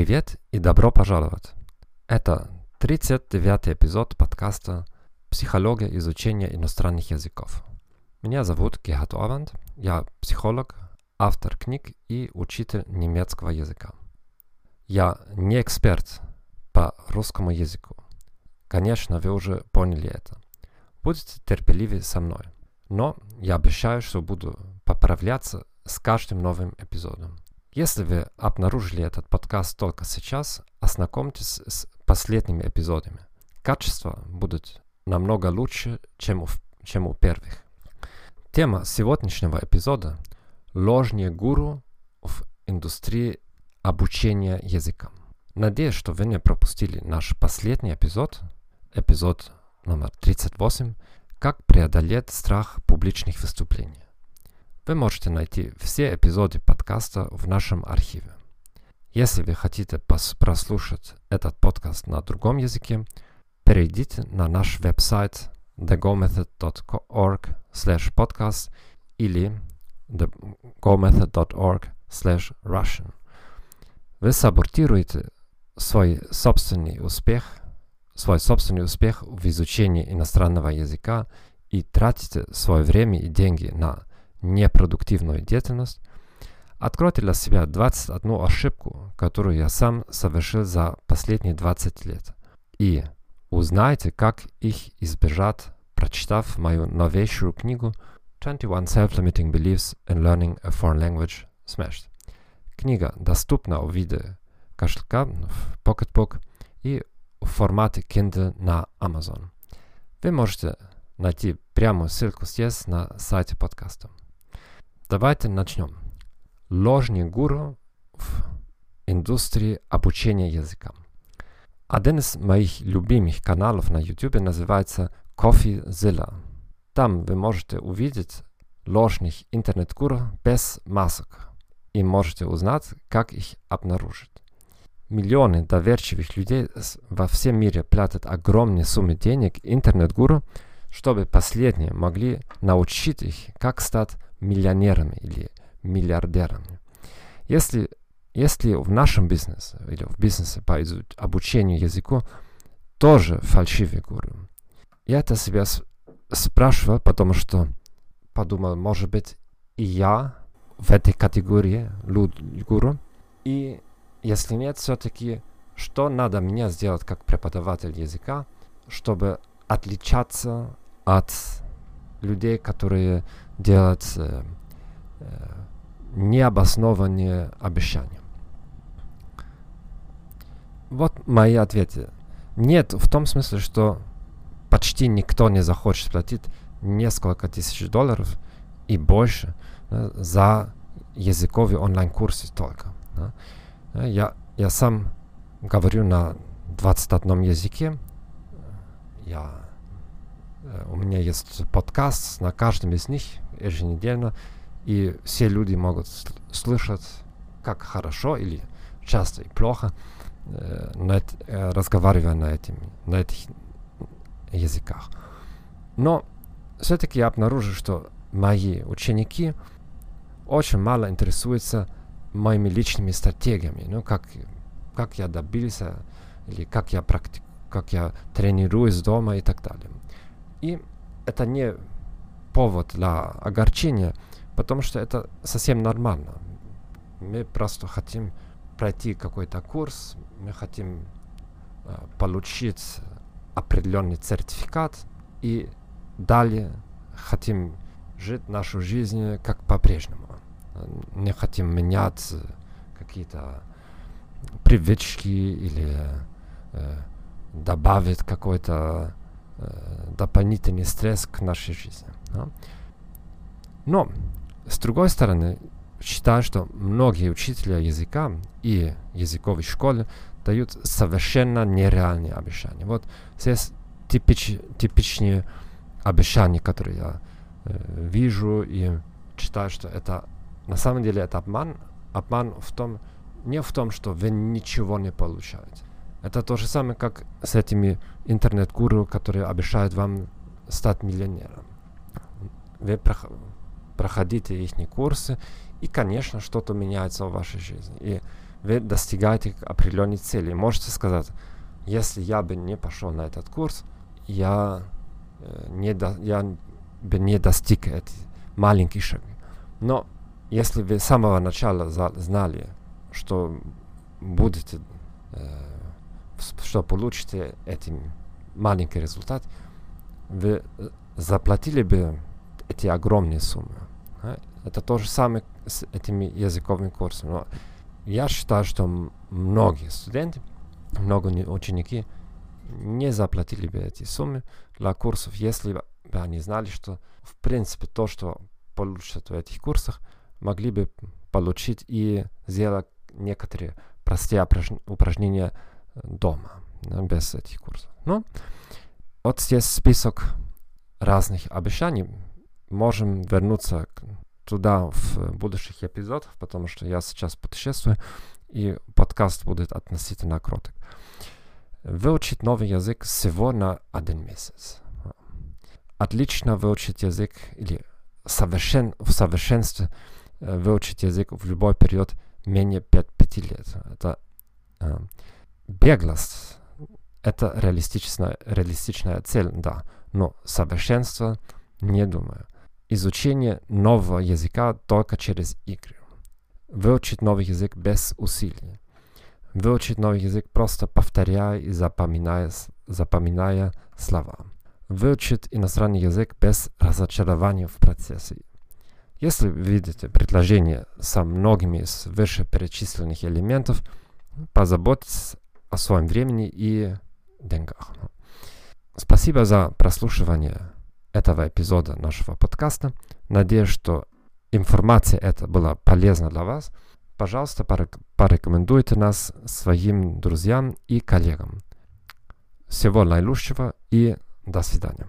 Привет и добро пожаловать! Это 39 эпизод подкаста «Психология изучения иностранных языков». Меня зовут Гехат Ованд, я психолог, автор книг и учитель немецкого языка. Я не эксперт по русскому языку. Конечно, вы уже поняли это. Будьте терпеливы со мной. Но я обещаю, что буду поправляться с каждым новым эпизодом. Если вы обнаружили этот подкаст только сейчас, ознакомьтесь с последними эпизодами. Качество будет намного лучше, чем у, чем у первых. Тема сегодняшнего эпизода – ложные гуру в индустрии обучения языкам. Надеюсь, что вы не пропустили наш последний эпизод, эпизод номер 38, как преодолеть страх публичных выступлений. Вы можете найти все эпизоды подкаста в нашем архиве. Если вы хотите прослушать этот подкаст на другом языке, перейдите на наш веб-сайт thegomethod.org slash podcast или thegomethod.org slash russian. Вы саботируете свой собственный успех, свой собственный успех в изучении иностранного языка и тратите свое время и деньги на непродуктивную деятельность, откройте для себя 21 ошибку, которую я сам совершил за последние 20 лет. И узнайте, как их избежать, прочитав мою новейшую книгу 21 Self-Limiting Beliefs in Learning a Foreign Language Smashed. Книга доступна в виде кошелька в Pocketbook и в формате Kindle на Amazon. Вы можете найти прямую ссылку здесь на сайте подкаста. Давайте начнем. Ложный гуру в индустрии обучения языкам. Один из моих любимых каналов на YouTube называется CoffeeZilla. Там вы можете увидеть ложных интернет-гуру без масок и можете узнать, как их обнаружить. Миллионы доверчивых людей во всем мире платят огромные суммы денег интернет-гуру, чтобы последние могли научить их, как стать миллионерами или миллиардерами. Если, если в нашем бизнесе или в бизнесе по обучению языку тоже фальшивый гуру, я это себя спрашивал, потому что подумал, может быть, и я в этой категории гуру. И если нет, все-таки, что надо мне сделать как преподаватель языка, чтобы отличаться от людей, которые делают э, э, необоснованные обещания. Вот мои ответы. Нет, в том смысле, что почти никто не захочет платить несколько тысяч долларов и больше да, за языковые онлайн-курсы только. Да. Я, я сам говорю на 21 языке. Я Э, у меня есть подкаст на каждом из них еженедельно, и все люди могут слышать, как хорошо или часто и плохо, э, на, э, разговаривая на, этим, на этих языках. Но все-таки я обнаружил, что мои ученики очень мало интересуются моими личными стратегиями, ну, как, как я добился, или как я, практи- как я тренируюсь дома и так далее. И это не повод для огорчения, потому что это совсем нормально. Мы просто хотим пройти какой-то курс, мы хотим э, получить определенный сертификат и далее хотим жить нашу жизнь как по-прежнему. Не хотим менять какие-то привычки или э, добавить какой-то Э, дополнительный стресс к нашей жизни. Да? Но, с другой стороны, считаю, что многие учителя языка и языковой школы дают совершенно нереальные обещания. Вот здесь типич, типичные обещания, которые я э, вижу и считаю, что это на самом деле это обман. Обман в том, не в том, что вы ничего не получаете. Это то же самое, как с этими интернет-гуру, которые обещают вам стать миллионером. Вы проходите их курсы, и, конечно, что-то меняется в вашей жизни. И вы достигаете определенной цели. Можете сказать, если я бы не пошел на этот курс, я, э, не до, я бы не достиг этих маленьких шагов. Но если вы с самого начала за, знали, что будете, э, что получите этим маленький результат, вы заплатили бы эти огромные суммы. Это то же самое с этими языковыми курсами. Но я считаю, что многие студенты, многие ученики не заплатили бы эти суммы для курсов, если бы они знали, что в принципе то, что получат в этих курсах, могли бы получить и сделать некоторые простые упражнения дома, без этих курсов. Но вот здесь список разных обещаний. Можем вернуться туда в будущих эпизодах, потому что я сейчас путешествую, и подкаст будет относительно кроток. Выучить новый язык всего на один месяц. Отлично выучить язык или совершен, в совершенстве выучить язык в любой период менее 5, 5 лет. Это э, беглость, это реалистичная, реалистичная цель, да, но совершенство не думаю изучение нового языка только через игры. Выучить новый язык без усилий. Выучить новый язык просто повторяя и запоминая, запоминая слова. Выучить иностранный язык без разочарования в процессе. Если вы видите предложение со многими из вышеперечисленных элементов, позаботьтесь о своем времени и деньгах. Спасибо за прослушивание этого эпизода нашего подкаста. Надеюсь, что информация эта была полезна для вас. Пожалуйста, порекомендуйте нас своим друзьям и коллегам. Всего наилучшего и до свидания.